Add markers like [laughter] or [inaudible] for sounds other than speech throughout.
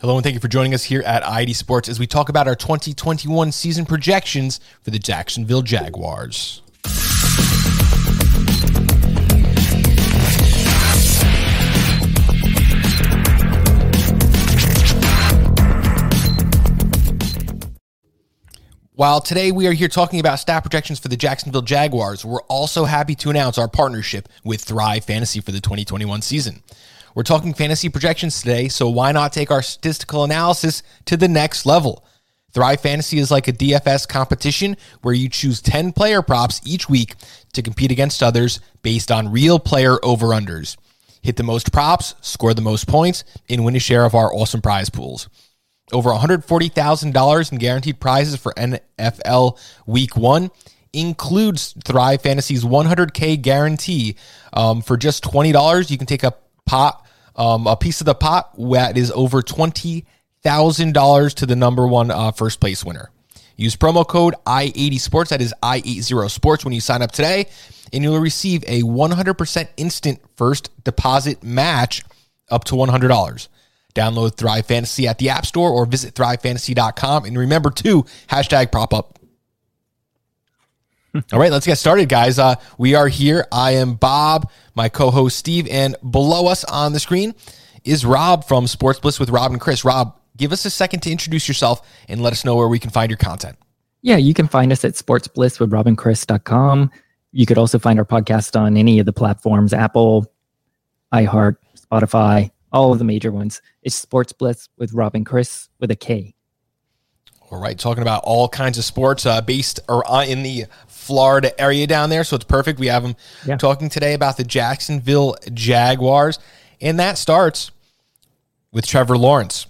Hello, and thank you for joining us here at I80 Sports as we talk about our 2021 season projections for the Jacksonville Jaguars. While today we are here talking about stat projections for the Jacksonville Jaguars, we're also happy to announce our partnership with Thrive Fantasy for the 2021 season. We're talking fantasy projections today, so why not take our statistical analysis to the next level? Thrive Fantasy is like a DFS competition where you choose 10 player props each week to compete against others based on real player over unders. Hit the most props, score the most points, and win a share of our awesome prize pools. Over $140,000 in guaranteed prizes for NFL Week 1 includes Thrive Fantasy's 100K guarantee. Um, for just $20, you can take a pot, um, a piece of the pot that is over twenty thousand dollars to the number one uh, first place winner. Use promo code I80 Sports. That is I80 Sports when you sign up today, and you'll receive a 100% instant first deposit match up to $100. Download Thrive Fantasy at the App Store or visit thrivefantasy.com. And remember to hashtag prop up. All right, let's get started, guys. Uh, we are here. I am Bob, my co host Steve, and below us on the screen is Rob from Sports Bliss with Rob and Chris. Rob, give us a second to introduce yourself and let us know where we can find your content. Yeah, you can find us at sportsbliss with robandchris.com. You could also find our podcast on any of the platforms Apple, iHeart, Spotify, all of the major ones. It's Sports Bliss with Rob and Chris with a K. All right, talking about all kinds of sports uh, based or uh, in the Florida area down there, so it's perfect. We have them yeah. talking today about the Jacksonville Jaguars, and that starts with Trevor Lawrence.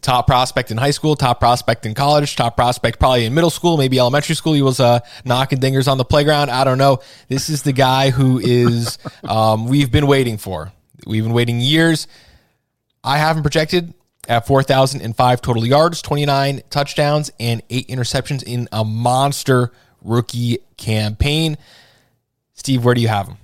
Top prospect in high school, top prospect in college, top prospect probably in middle school, maybe elementary school. He was uh, knocking dingers on the playground. I don't know. This is the guy who is [laughs] um, we've been waiting for. We've been waiting years. I haven't projected at 4,005 total yards, 29 touchdowns, and eight interceptions in a monster rookie campaign. Steve, where do you have him?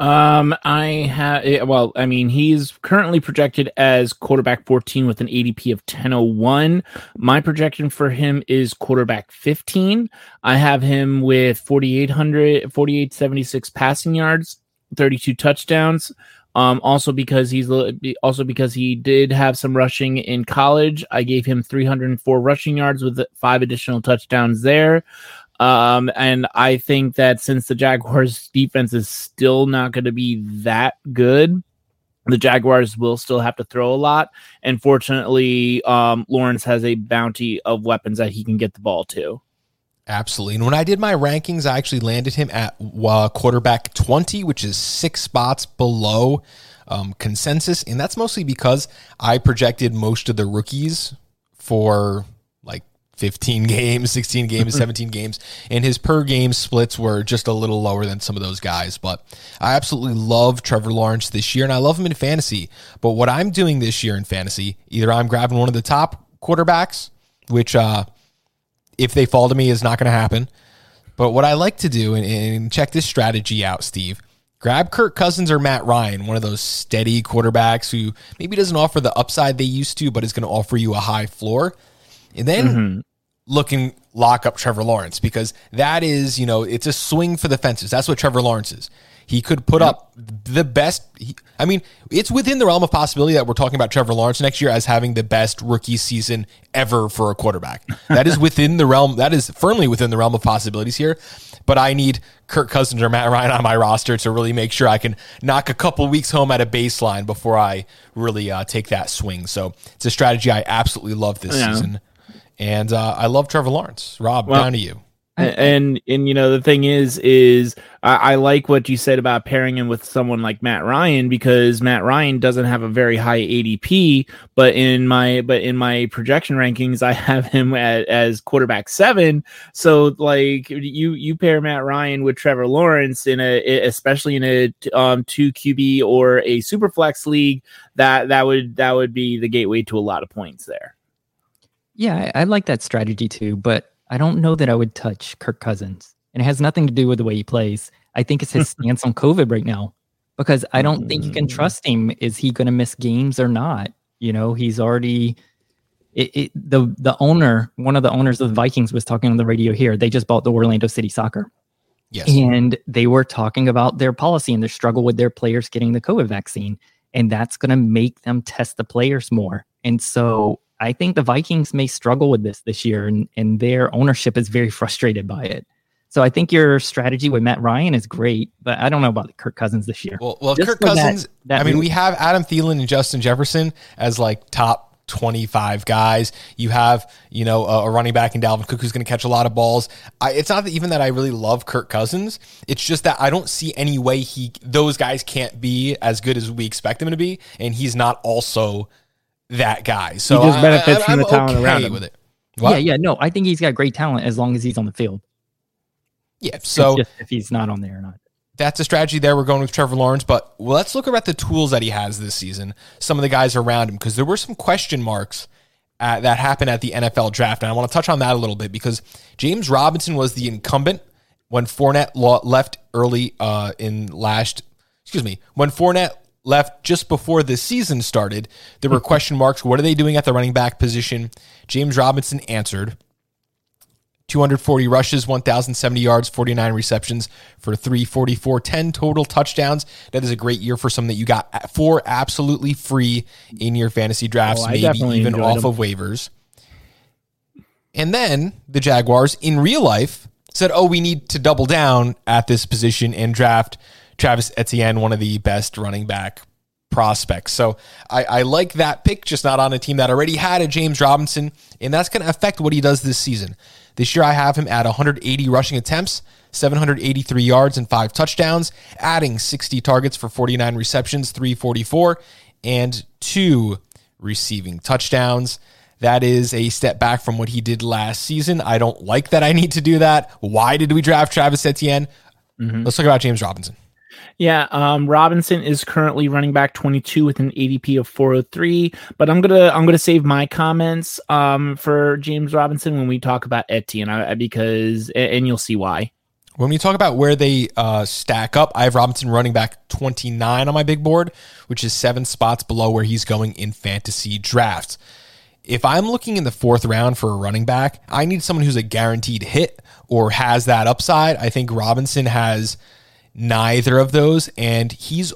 Um, I have eh, well, I mean, he's currently projected as quarterback 14 with an ADP of 1001. My projection for him is quarterback 15. I have him with 4800 4876 passing yards, 32 touchdowns. Um, also because he's also because he did have some rushing in college. I gave him 304 rushing yards with five additional touchdowns there. Um, and I think that since the Jaguars [laughs] defense is still not going to be that good, the Jaguars will still have to throw a lot. And fortunately, um, Lawrence has a bounty of weapons that he can get the ball to. Absolutely. And when I did my rankings, I actually landed him at uh, quarterback 20, which is six spots below um, consensus. And that's mostly because I projected most of the rookies for like 15 [laughs] games, 16 games, 17 games. And his per game splits were just a little lower than some of those guys. But I absolutely love Trevor Lawrence this year, and I love him in fantasy. But what I'm doing this year in fantasy, either I'm grabbing one of the top quarterbacks, which, uh, if they fall to me is not going to happen. But what I like to do, and, and, check this strategy out, Steve. Grab Kirk Cousins or Matt Ryan, one of those steady quarterbacks who maybe doesn't offer the upside they used to, but is going to offer you a high floor. And then mm-hmm. look and lock up Trevor Lawrence because that is, you know, it's a swing for the fences. That's what Trevor Lawrence is. He could put up the best. He, I mean, it's within the realm of possibility that we're talking about Trevor Lawrence next year as having the best rookie season ever for a quarterback. That is [laughs] within the realm. That is firmly within the realm of possibilities here. But I need Kirk Cousins or Matt Ryan on my roster to really make sure I can knock a couple weeks home at a baseline before I really uh, take that swing. So it's a strategy I absolutely love this yeah. season. And uh, I love Trevor Lawrence. Rob, well, down to you and and you know the thing is is I, I, like what you said about pairing him with someone like Matt Ryan because Matt Ryan doesn't have a very high ADP, but in my but in my projection rankings I have him at, as quarterback seven. So like you you pair Matt Ryan with Trevor Lawrence in a especially in a um two QB or a super flex league that that would that would be the gateway to a lot of points there. Yeah, I, I like that strategy too, but I don't know that I would touch Kirk Cousins. And it has nothing to do with the way he plays. I think it's his [laughs] stance on COVID right now because I don't think you can mm. trust him. Is he going to miss games or not? You know, he's already it, it, the the owner, one of the owners of the Vikings, was talking on the radio here. They just bought the Orlando City Soccer, Yes. and they were talking about their policy and their struggle with their players getting the COVID vaccine, and that's going to make them test the players more. And so I think the Vikings may struggle with this this year, and and their ownership is very frustrated by it. So I think your strategy with Matt Ryan is great, but I don't know about Kirk Cousins this year. Well, well, Just Kirk for that- Cousins. that I mean, re- we have Adam Thielen and Justin Jefferson as like top 25 guys. You have, you know, a, a running back in Dalvin Cook who's going to catch a lot of balls. I, it's not that even that I really love Kirk Cousins. It's just that I don't see any way he those guys can't be as good as we expect them to be, and he's not also that guy. So he just benefits I, from I'm the talent okay around him. with it. Yeah, What? yeah, no, I think he's got great talent as long as he's on the field. yeah. So just if he's not on there or not. that's a strategy there. We're going with Trevor Lawrence, but let's look at the tools that he has this season. Some of the guys around him, because there were some question marks uh, that happened at the NFL draft, and I want to touch on that a little bit because James Robinson was the incumbent when Fournette left early uh, in last. Excuse me, when Fournette left just before the season started, there were question marks. What are they doing at the running back position? James Robinson answered. 240 rushes, 1,070 yards, 49 receptions for 344, 10 total touchdowns. That is a great year for someone that you got for absolutely free in your fantasy drafts, Oh, maybe even off him. of waivers. And then the Jaguars in real life said, oh, we need to double down at this position and draft Travis Etienne, one of the best running back prospects. So I, I like that pick, just not on a team that already had a James Robinson, and that's going to affect what he does this season. This year, I have him at 180 rushing attempts, 783 yards, and five touchdowns, adding 60 targets for 49 receptions, 344, and two receiving touchdowns. That is a step back from what he did last season. I don't like that I need to do that. Why did we draft Travis Etienne? Mm-hmm. Let's talk about James Robinson. Yeah, um, Robinson is currently running back 22 with an ADP of 403. But I'm gonna I'm gonna save my comments um, for James Robinson when we talk about Etienne I, because and you'll see why. When we talk about where they uh, stack up, I have Robinson running back 29 on my big board, which is seven spots below where he's going in fantasy drafts. If I'm looking in the fourth round for a running back, I need someone who's a guaranteed hit or has that upside. I think Robinson has neither of those, and he's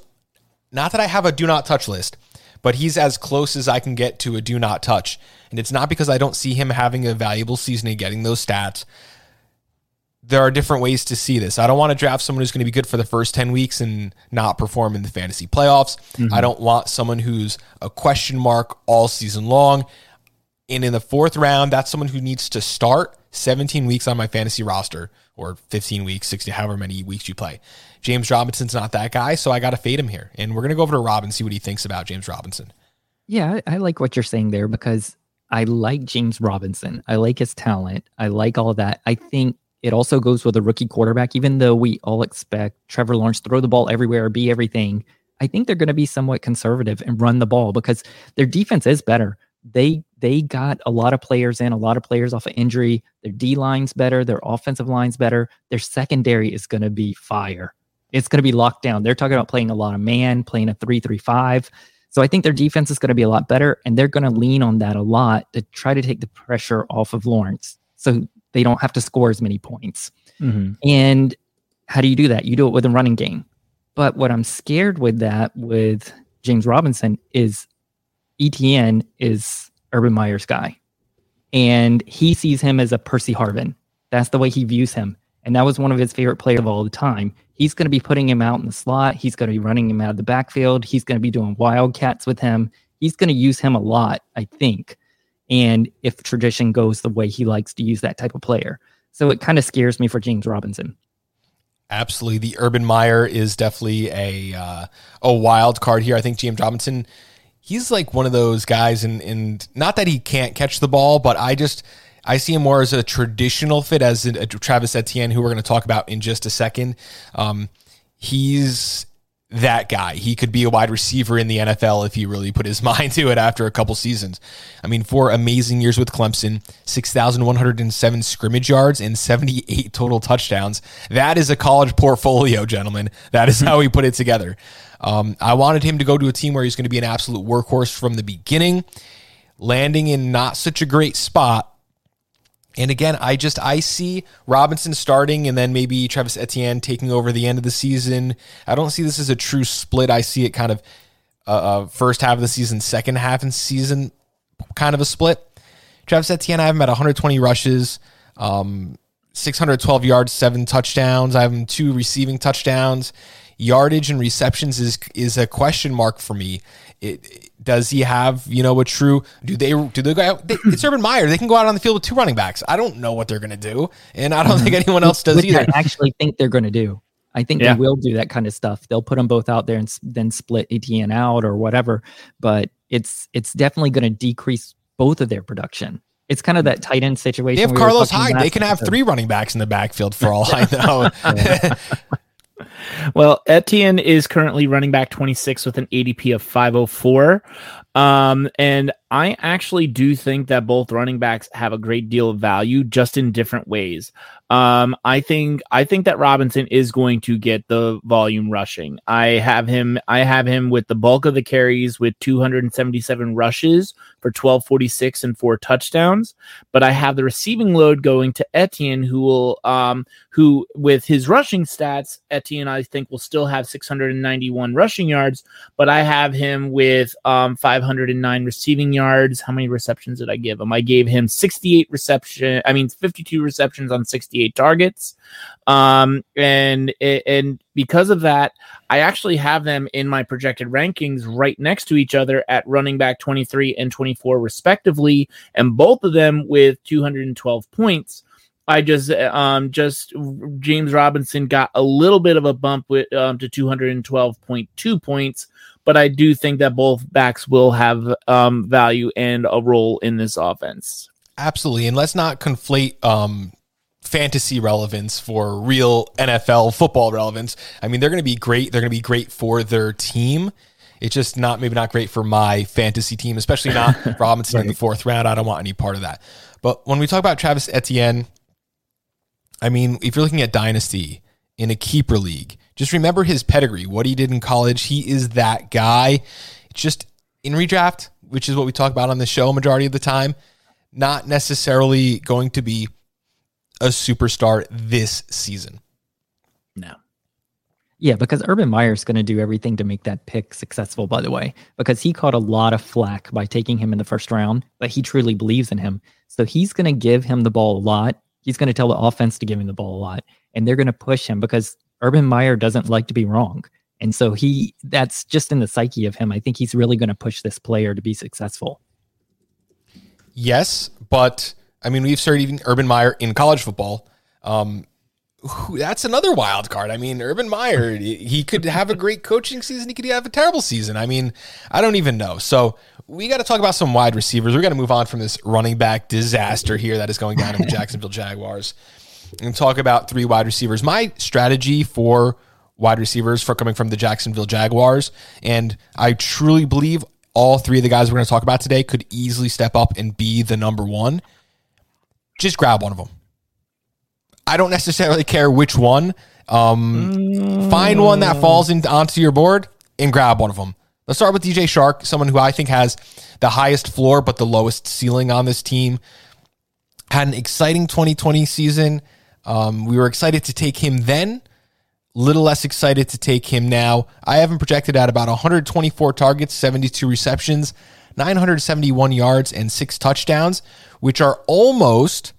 not that I have a do not touch list, but he's as close as I can get to a do not touch. And it's not because I don't see him having a valuable season and getting those stats there are different ways to see this. I don't want to draft someone who's going to be good for the first 10 weeks and not perform in the fantasy playoffs. Mm-hmm. I don't want someone who's a question mark all season long. And in the fourth round, that's someone who needs to start 17 weeks on my fantasy roster or 15 weeks, 60, however many weeks you play. James Robinson's not that guy, so I got to fade him here. And we're going to go over to Rob and see what he thinks about James Robinson. Yeah, I, like what you're saying there because I like James Robinson. I like his talent. I like all that. I think it also goes with a rookie quarterback, even though we all expect Trevor Lawrence throw the ball everywhere, be everything. I think they're going to be somewhat conservative and run the ball because their defense is better. They they got a lot of players in, a lot of players off of injury. Their D line's better, their offensive line's better. Their secondary is going to be fire. It's going to be locked down. They're talking about playing a lot of man, playing a three-three-five. So I think their defense is going to be a lot better, and they're going to lean on that a lot to try to take the pressure off of Lawrence, so they don't have to score as many points. Mm-hmm. And how do you do that? You do it with a running game. But what I'm scared with that with James Robinson is Etienne is Urban Meyer's guy. And he sees him as a Percy Harvin. That's the way he views him. And that was one of his favorite players of all the time. He's going to be putting him out in the slot. He's going to be running him out of the backfield. He's going to be doing wildcats with him. He's going to use him a lot, I think. And if tradition goes the way he likes to use that type of player. So it kind of scares me for James Robinson. Absolutely, the Urban Meyer is definitely a uh, a wild card here. I think James Robinson, he's like one of those guys, and and not that he can't catch the ball, but I just I see him more as a traditional fit as a, a Travis Etienne, who we're going to talk about in just a second. Um, he's that guy. He could be a wide receiver in the NFL if he really put his [laughs] mind to it after a couple seasons. I mean, four amazing years with Clemson, 6,107 scrimmage yards and 78 total touchdowns. That is a college portfolio, gentlemen. That is how he put it together. Um, I wanted him to go to a team where he's going to be an absolute workhorse from the beginning, landing in not such a great spot. And again, I just I see Robinson starting and then maybe Travis Etienne taking over the end of the season. I don't see this as a true split. I see it kind of uh, uh, first half of the season, second half of the season, kind of a split. Travis Etienne, I have him at 120 rushes, um, 612 yards, seven touchdowns. I have him two receiving touchdowns. Yardage and receptions is is a question mark for me. It, does he have you know a true? Do they do they go out? They, [clears throat] it's Urban Meyer. They can go out on the field with two running backs. I don't know what they're going to do, and I don't mm-hmm. think anyone else does Which either. I actually think they're going to do. I think Yeah. they will do that kind of stuff. They'll put them both out there and then split Etienne out or whatever. But it's it's definitely going to decrease both of their production. It's kind of that tight end situation. They have we Carlos Hyde. They can have three running backs in the backfield for all I [laughs] know. [laughs] Well, Etienne is currently running back 26 with an ADP of 504. Um, and I actually do think that both running backs have a great deal of value just in different ways. Um, I think I think that Robinson is going to get the volume rushing. I have him I have him with the bulk of the carries with 277 rushes for 1246 and four touchdowns, but I have the receiving load going to Etienne who will um who with his rushing stats, Etienne I think will still have 691 rushing yards, but I have him with um 509 receiving yards. How many receptions did I give him? I gave him 68 reception, I mean 52 receptions on 68 targets. Um and and because of that, I actually have them in my projected rankings right next to each other at running back 23 and 24 respectively, and both of them with 212 points. I just um just James Robinson got a little bit of a bump with um to 212.2 points, but I do think that both backs will have um value and a role in this offense. Absolutely. And let's not conflate um, fantasy relevance for real NFL football relevance. I mean, they're going to be great. They're going to be great for their team. It's just not maybe not great for my fantasy team, especially not [laughs] Robinson in the fourth round. I don't want any part of that. But when we talk about Travis Etienne, I mean, if you're looking at dynasty in a keeper league, just remember his pedigree, what he did in college. He is that guy. Just in redraft, which is what we talk about on the show majority of the time, not necessarily going to be a superstar this season. No. Yeah, because Urban Meyer's going to do everything to make that pick successful, by the way, because he caught a lot of flack by taking him in the first round, but he truly believes in him. So he's going to give him the ball a lot. He's going to tell the offense to give him the ball a lot, and they're going to push him because Urban Meyer doesn't like to be wrong. And so he that's just in the psyche of him. I think he's really going to push this player to be successful. Yes, but I mean, we've started even Urban Meyer in college football. Um, that's another wild card. I mean, Urban Meyer, he could have a great coaching season. He could have a terrible season. I mean, I don't even know. So we got to talk about some wide receivers. We got to move on from this running back disaster here that is going down in the [laughs] Jacksonville Jaguars and talk about three wide receivers. My strategy for wide receivers for coming from the Jacksonville Jaguars, and I truly believe all three of the guys we're going to talk about today could easily step up and be the number one. Just grab one of them. I don't necessarily care which one. Um, Find one that falls in, onto your board and grab one of them. Let's start with DJ Chark, someone who I think has the highest floor but the lowest ceiling on this team. Had an exciting 2020 season. Um, we were excited to take him then. A little less excited to take him now. I have him projected at about 124 targets, 72 receptions, 971 yards, and six touchdowns, which are almost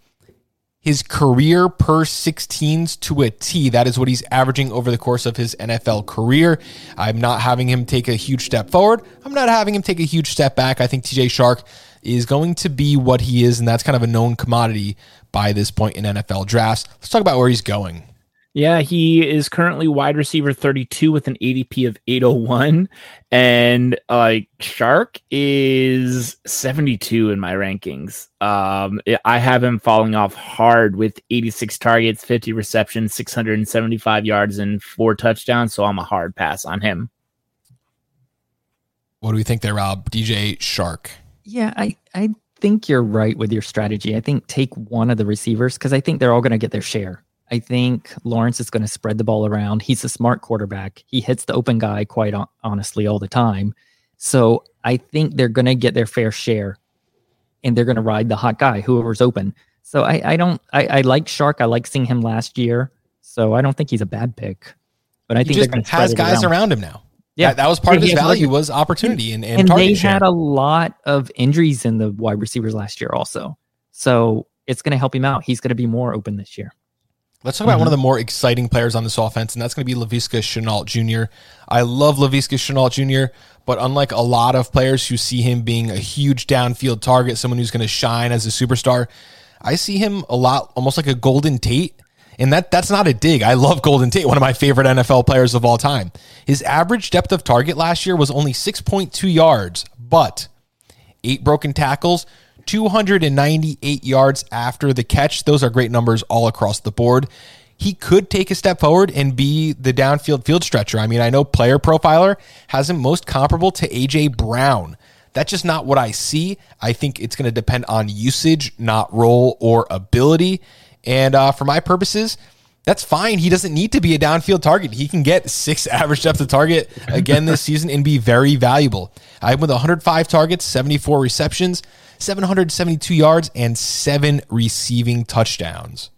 his career per 16s to a T. That is what he's averaging over the course of his NFL career. I'm not having him take a huge step forward. I'm not having him take a huge step back. I think TJ Chark is going to be what he is, and that's kind of a known commodity by this point in NFL drafts. Let's talk about where he's going. Yeah, he is currently wide receiver 32 with an ADP of 801 and uh Chark is 72 in my rankings. Um I have him falling off hard with 86 targets, 50 receptions, 675 yards and four touchdowns, so I'm a hard pass on him. What do we think there, Rob? DJ Chark. Yeah, I, I think you're right with your strategy. I think take one of the receivers because I think they're all going to get their share. I think Lawrence is going to spread the ball around. He's a smart quarterback. He hits the open guy quite honestly all the time. So I think they're going to get their fair share and they're going to ride the hot guy, whoever's open. So I, I don't, I, I like Chark. I like seeing him last year. So I don't think he's a bad pick. But I think he think just has guys around. around. him now. Yeah, that, that was part of his value was opportunity and and, and they share. had a lot of injuries in the wide receivers last year also. So it's going to help him out. He's going to be more open this year. Let's talk about mm-hmm. one of the more exciting players on this offense, and that's going to be Laviska Shenault Jr. I love Laviska Shenault Jr., but unlike a lot of players who see him being a huge downfield target, someone who's going to shine as a superstar, I see him a lot almost like a Golden Tate. And that that's not a dig. I love Golden Tate, one of my favorite NFL players of all time. His average depth of target last year was only 6.2 yards, but eight broken tackles, 298 yards after the catch. Those are great numbers all across the board. He could take a step forward and be the downfield field stretcher. I mean, I know Player Profiler has him most comparable to AJ Brown. That's just not what I see. I think it's going to depend on usage, not role or ability. And uh, for my purposes, that's fine. He doesn't need to be a downfield target. He can get six [laughs] average depth of target again this season and be very valuable. I have with 105 targets, 74 receptions, 772 yards, and seven receiving touchdowns.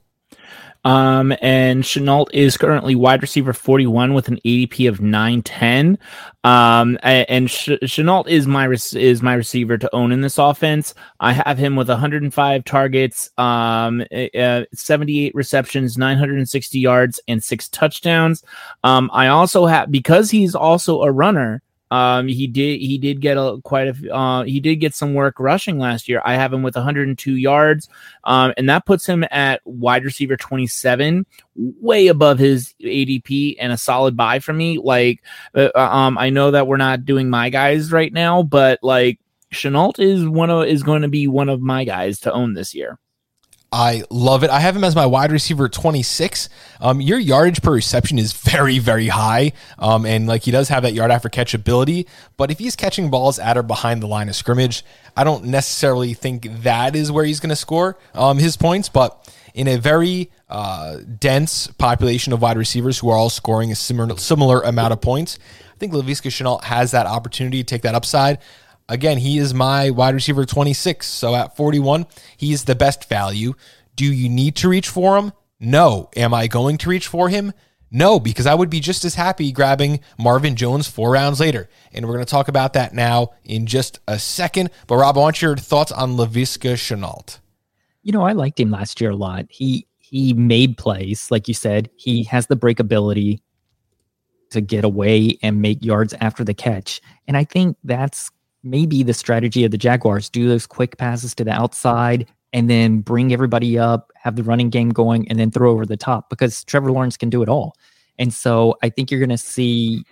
Um, and Shenault is currently wide receiver 41 with an ADP of 910. Um, and Shenault is my is my receiver to own in this offense. I have him with 105 targets, um, uh, 78 receptions, 960 yards, and six touchdowns. Um, I also have because he's also a runner. Um, he did he did get a quite a uh, he did get some work rushing last year. I have him with 102 yards, um, and that puts him at wide receiver 27, way above his ADP and a solid buy for me. Like, uh, uh, um, I know that we're not doing my guys right now, but like Shenault is one of is going to be one of my guys to own this year. I love it. I have him as my wide receiver 26. Um, your yardage per reception is very, very high. Um, and like he does have that yard after catch ability. But if he's catching balls at or behind the line of scrimmage, I don't necessarily think that is where he's going to score um, his points. But in a very uh, dense population of wide receivers who are all scoring a similar, similar amount of points, I think Laviska Shenault has that opportunity to take that upside. Again, he is my wide receiver 26. So at 41, he's the best value. Do you need to reach for him? No. Am I going to reach for him? No, because I would be just as happy grabbing Marvin Jones four rounds later. And we're going to talk about that now in just a second. But Rob, I want your thoughts on Laviska Shenault. You know, I liked him last year a lot. He he made plays, like you said. He has the breakability to get away and make yards after the catch. And I think that's maybe the strategy of the Jaguars do those quick passes to the outside and then bring everybody up, have the running game going, and then throw over the top because Trevor Lawrence can do it all. And so I think you're going to see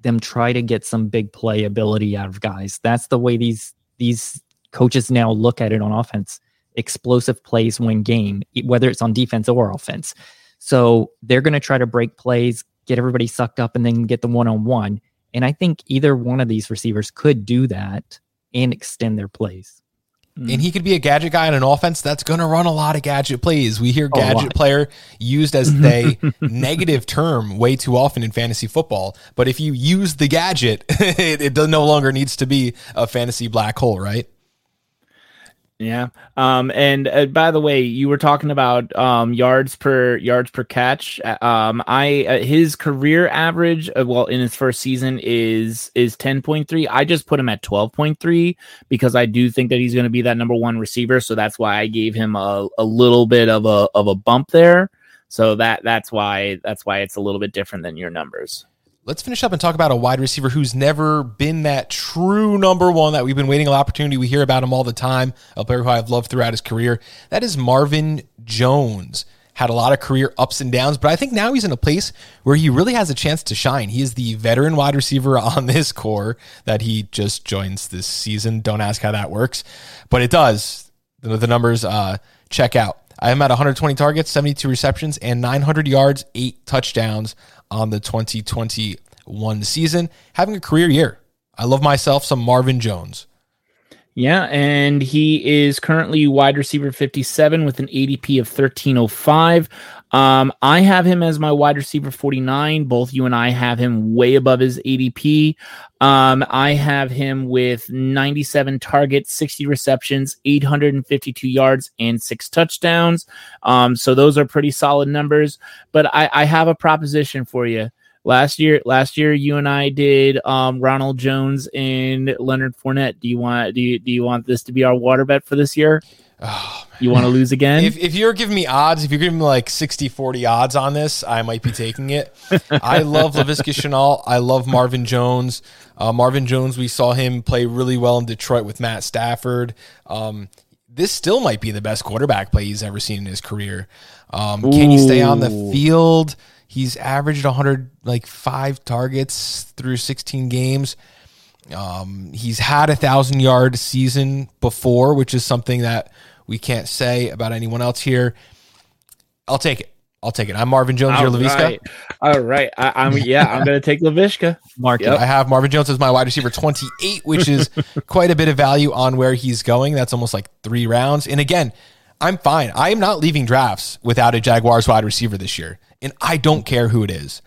them try to get some big play ability out of guys. That's the way these these coaches now look at it on offense. Explosive plays win game, whether it's on defense or offense. So they're going to try to break plays, get everybody sucked up, and then get the one on one. And I think either one of these receivers could do that and extend their plays. Hmm. And he could be a gadget guy on an offense that's going to run a lot of gadget plays. We hear gadget player used as a [laughs] negative term way too often in fantasy football. But if you use the gadget, [laughs] it, it no longer needs to be a fantasy black hole, right? Yeah. Um, and uh, by the way, you were talking about um, yards per yards per catch. Um, I uh, his career average, uh, well, in his first season is is ten point three. I just put him at twelve point three because I do think that he's going to be that number one receiver. So that's why I gave him a, a little bit of a of a bump there. So that that's why that's why it's a little bit different than your numbers. Let's finish up and talk about a wide receiver who's never been that true number one that we've been waiting an opportunity. We hear about him all the time, a player who I've loved throughout his career. That is Marvin Jones. Had a lot of career ups and downs, but I think now he's in a place where he really has a chance to shine. He is the veteran wide receiver [laughs] on this core that he just joins this season. Don't ask how that works, but it does. The, numbers uh, check out. I am at 120 targets, 72 receptions, and 900 yards, eight touchdowns on the 2021 season, having a career year. I love myself some Marvin Jones. Yeah, and he is currently wide receiver 57 with an ADP of 1305. Um, I have him as my wide receiver 49. Both you and I have him way above his ADP. Um, I have him with 97 targets, 60 receptions, 852 yards, and six touchdowns. Um, so those are pretty solid numbers. But I, I have a proposition for you. Last year, last year you and I did um, Ronald Jones and Leonard Fournette. Do you want do you do you want this to be our water bet for this year? Oh, you want to lose again? If, if you're giving me odds, if you're giving me like 60 40 odds on this, I might be taking it. I love [laughs] Laviska Shenault. I love Marvin Jones. Uh, Marvin Jones, we saw him play really well in Detroit with Matt Stafford. Um, this still might be the best quarterback play he's ever seen in his career. Um, can he stay on the field? He's averaged 100 like five targets through 16 games. Um, he's had a thousand yard season before, which is something that we can't say about anyone else here. I'll take it. I'll take it. I'm Marvin Jones. You're Laviska. Right. All right. I, am yeah. I'm going to take Laviska. [laughs] Mark. Yep. I have Marvin Jones as my wide receiver 28, which is [laughs] quite a bit of value on where he's going. That's almost like three rounds. And again, I'm fine. I am not leaving drafts without a Jaguars wide receiver this year and I don't care who it is.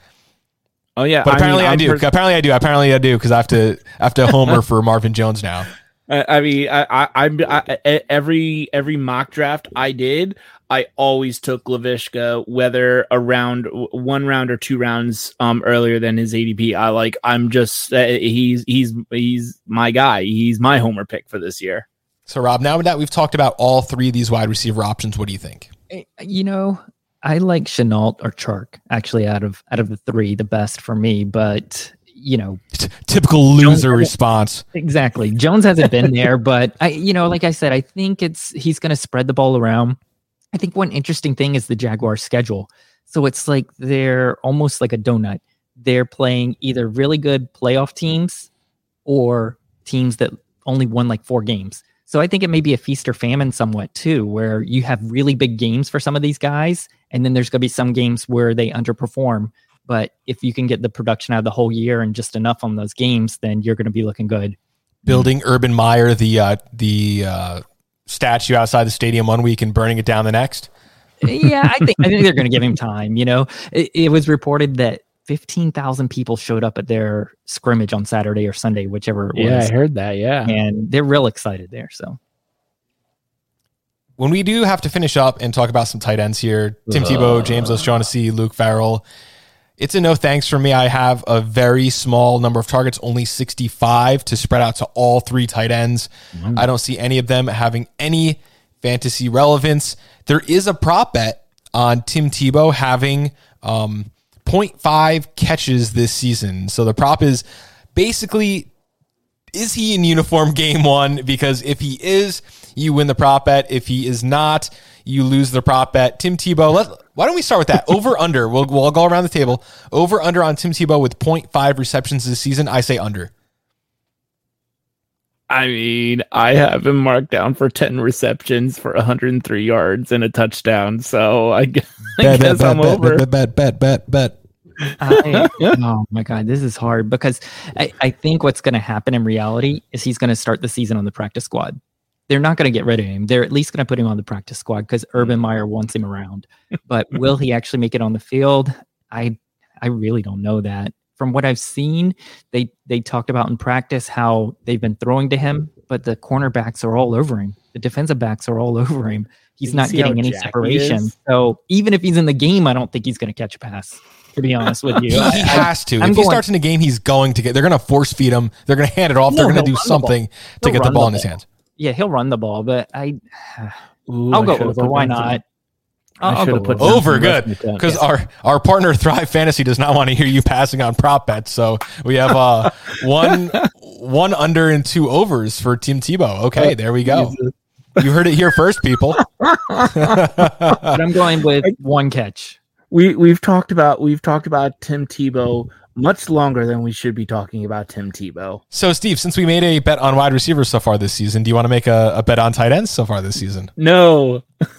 Oh yeah, but apparently I, mean, I do. Per- apparently I do. Apparently I do because I have to I have to [laughs] homer for Marvin Jones now. I, I mean, I, I, I, every every mock draft I did, I always took Lavishka, whether around one round or two rounds um earlier than his ADP. I like. I'm just uh, he's he's he's my guy. He's my homer pick for this year. So Rob, now that we've talked about all three of these wide receiver options, what do you think? Eh, you know, I like Shenault or Chark actually out of out of the three, the best for me. But you know, typical loser response. Exactly. Jones hasn't been there, [laughs] but I, you know, like I said, I think it's he's going to spread the ball around. I think one interesting thing is the Jaguar schedule. So it's like they're almost like a donut. They're playing either really good playoff teams or teams that only won like four games. So I think it may be a feast or famine somewhat too, where you have really big games for some of these guys, and then there's going to be some games where they underperform. But if you can get the production out of the whole year and just enough on those games, then you're going to be looking good. Building Urban Meyer the uh, the uh, statue outside the stadium one week and burning it down the next. yeah, I think I think they're going to give him time. You know, it, it was reported that 15,000 people showed up at their scrimmage on Saturday or Sunday, whichever it was. Yeah, I heard that. Yeah. And they're real excited there. So when we do have to finish up and talk about some tight ends here, Tim uh, Tebow, James O'Shaughnessy, Luke Farrell, it's a no thanks for me. I have a very small number of targets, only 65 to spread out to all three tight ends. Mm-hmm. I don't see any of them having any fantasy relevance. There is a prop bet on Tim Tebow having um, 0.5 catches this season. So the prop is basically is he in uniform game one? Because if he is, you win the prop bet. If he is not, you lose the prop bet. Tim Tebow, let, why don't we start with that? [laughs] Over under. We'll, we'll go around the table. Over under on Tim Tebow with 0.5 receptions this season. I say under. I mean, I have him marked down for 10 receptions for 103 yards and a touchdown. So I guess, [laughs] bet, guess bet, I'm bet, over. Bet, bet, bet, bet, bet. I, [laughs] oh my god, this is hard because I, I think what's going to happen in reality is he's going to start the season on the practice squad. They're not going to get rid of him. They're at least going to put him on the practice squad because Urban Meyer wants him around. But will he actually make it on the field? I I really don't know that from what I've seen, they they talked about in practice how they've been throwing to him, but the cornerbacks are all over him. The defensive backs are all [laughs] over him. He's not getting any separation. So even if he's in the game, I don't think he's going to catch a pass. To be honest with you, he, he has to. I'm if going, he starts in the game, he's going to get. They're going to force feed him. They're going to hand it off. No, they're going to do something to get the ball the in his hands. Yeah, he'll run the ball, but I, [sighs] Ooh, I'll go over. Why not? I should have put over good because yeah. our our partner Thrive Fantasy does not want to hear you passing on prop bets. So we have uh [laughs] one one under and two overs for Team Tebow. Okay, there we go. You heard it here first, people. [laughs] I'm going with one catch. We we've talked about we've talked about Tim Tebow much longer than we should be talking about Tim Tebow. So, Steve, since we made a bet on wide receivers so far this season, do you want to make a, a bet on tight ends so far this season? No. [laughs]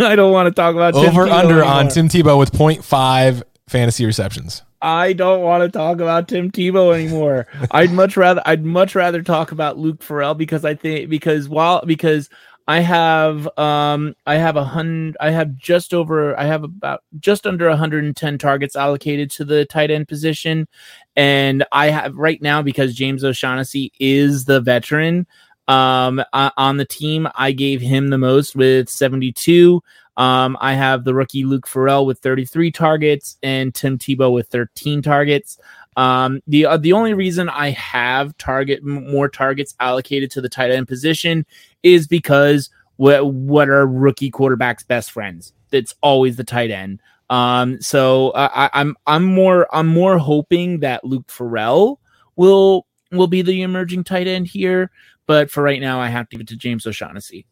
[laughs] I don't want to talk about over under on Tim Tebow with 0.5 fantasy receptions. I don't want to talk about Tim Tebow anymore. [laughs] I'd much rather I'd much rather talk about Luke Farrell because I think because while because I have um I have a hundred I have just over I have about just under 110 targets allocated to the tight end position. And I have right now because James O'Shaughnessy is the veteran um on the team, I gave him the most with 72. Um, I have the rookie Luke Farrell with 33 targets and Tim Tebow with 13 targets. Um, the uh, the only reason I have target more targets allocated to the tight end position is because what what are rookie quarterbacks' best friends? It's always the tight end. Um, so I, I'm I'm more I'm more hoping that Luke Farrell will will be the emerging tight end here. But for right now, I have to give it to James O'Shaughnessy.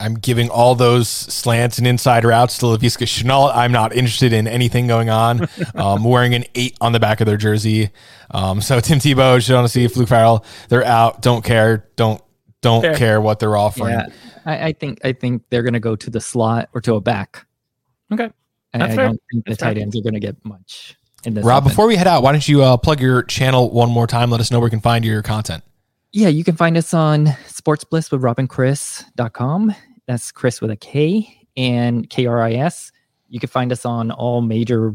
I'm giving all those slants and inside routes to Laviska Shenault. I'm not interested in anything going on. [laughs] um, wearing an eight on the back of their jersey. Um, so [laughs] Tim Tebow, Shaughnessy, Fluke Farrell, they're out. Don't care. Don't don't Fair. care what they're offering. Yeah, I, I think I think they're going to go to the slot or to a back. Okay, I, I don't think the tight ends are going to get much. In this Rob, before we head out, why don't you uh, plug your channel one more time? Let us know where we can find your content. Yeah, you can find us on sportsbliss with robinchris.com. That's Chris with a K and K R I S. You can find us on all major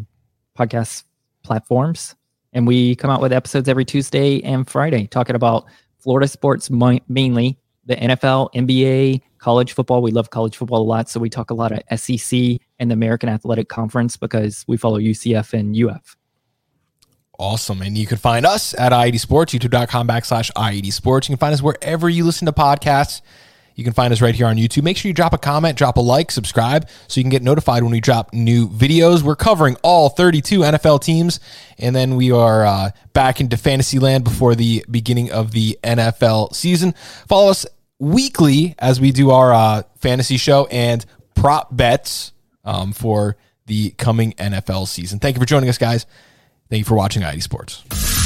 podcast platforms. And we come out with episodes every Tuesday and Friday talking about Florida sports mainly, the NFL, NBA, college football. We love college football a lot. So we talk a lot of SEC and the American Athletic Conference because we follow UCF and UF. Awesome. And you can find us at I80 Sports, youtube.com backslash I80 Sports. You can find us wherever you listen to podcasts. You can find us right here on YouTube. Make sure you drop a comment, drop a like, subscribe so you can get notified when we drop new videos. We're covering all 32 NFL teams, and then we are uh, back into fantasy land before the beginning of the NFL season. Follow us weekly as we do our uh, fantasy show and prop bets um, for the coming NFL season. Thank you for joining us, guys. Thank you for watching I80 Sports.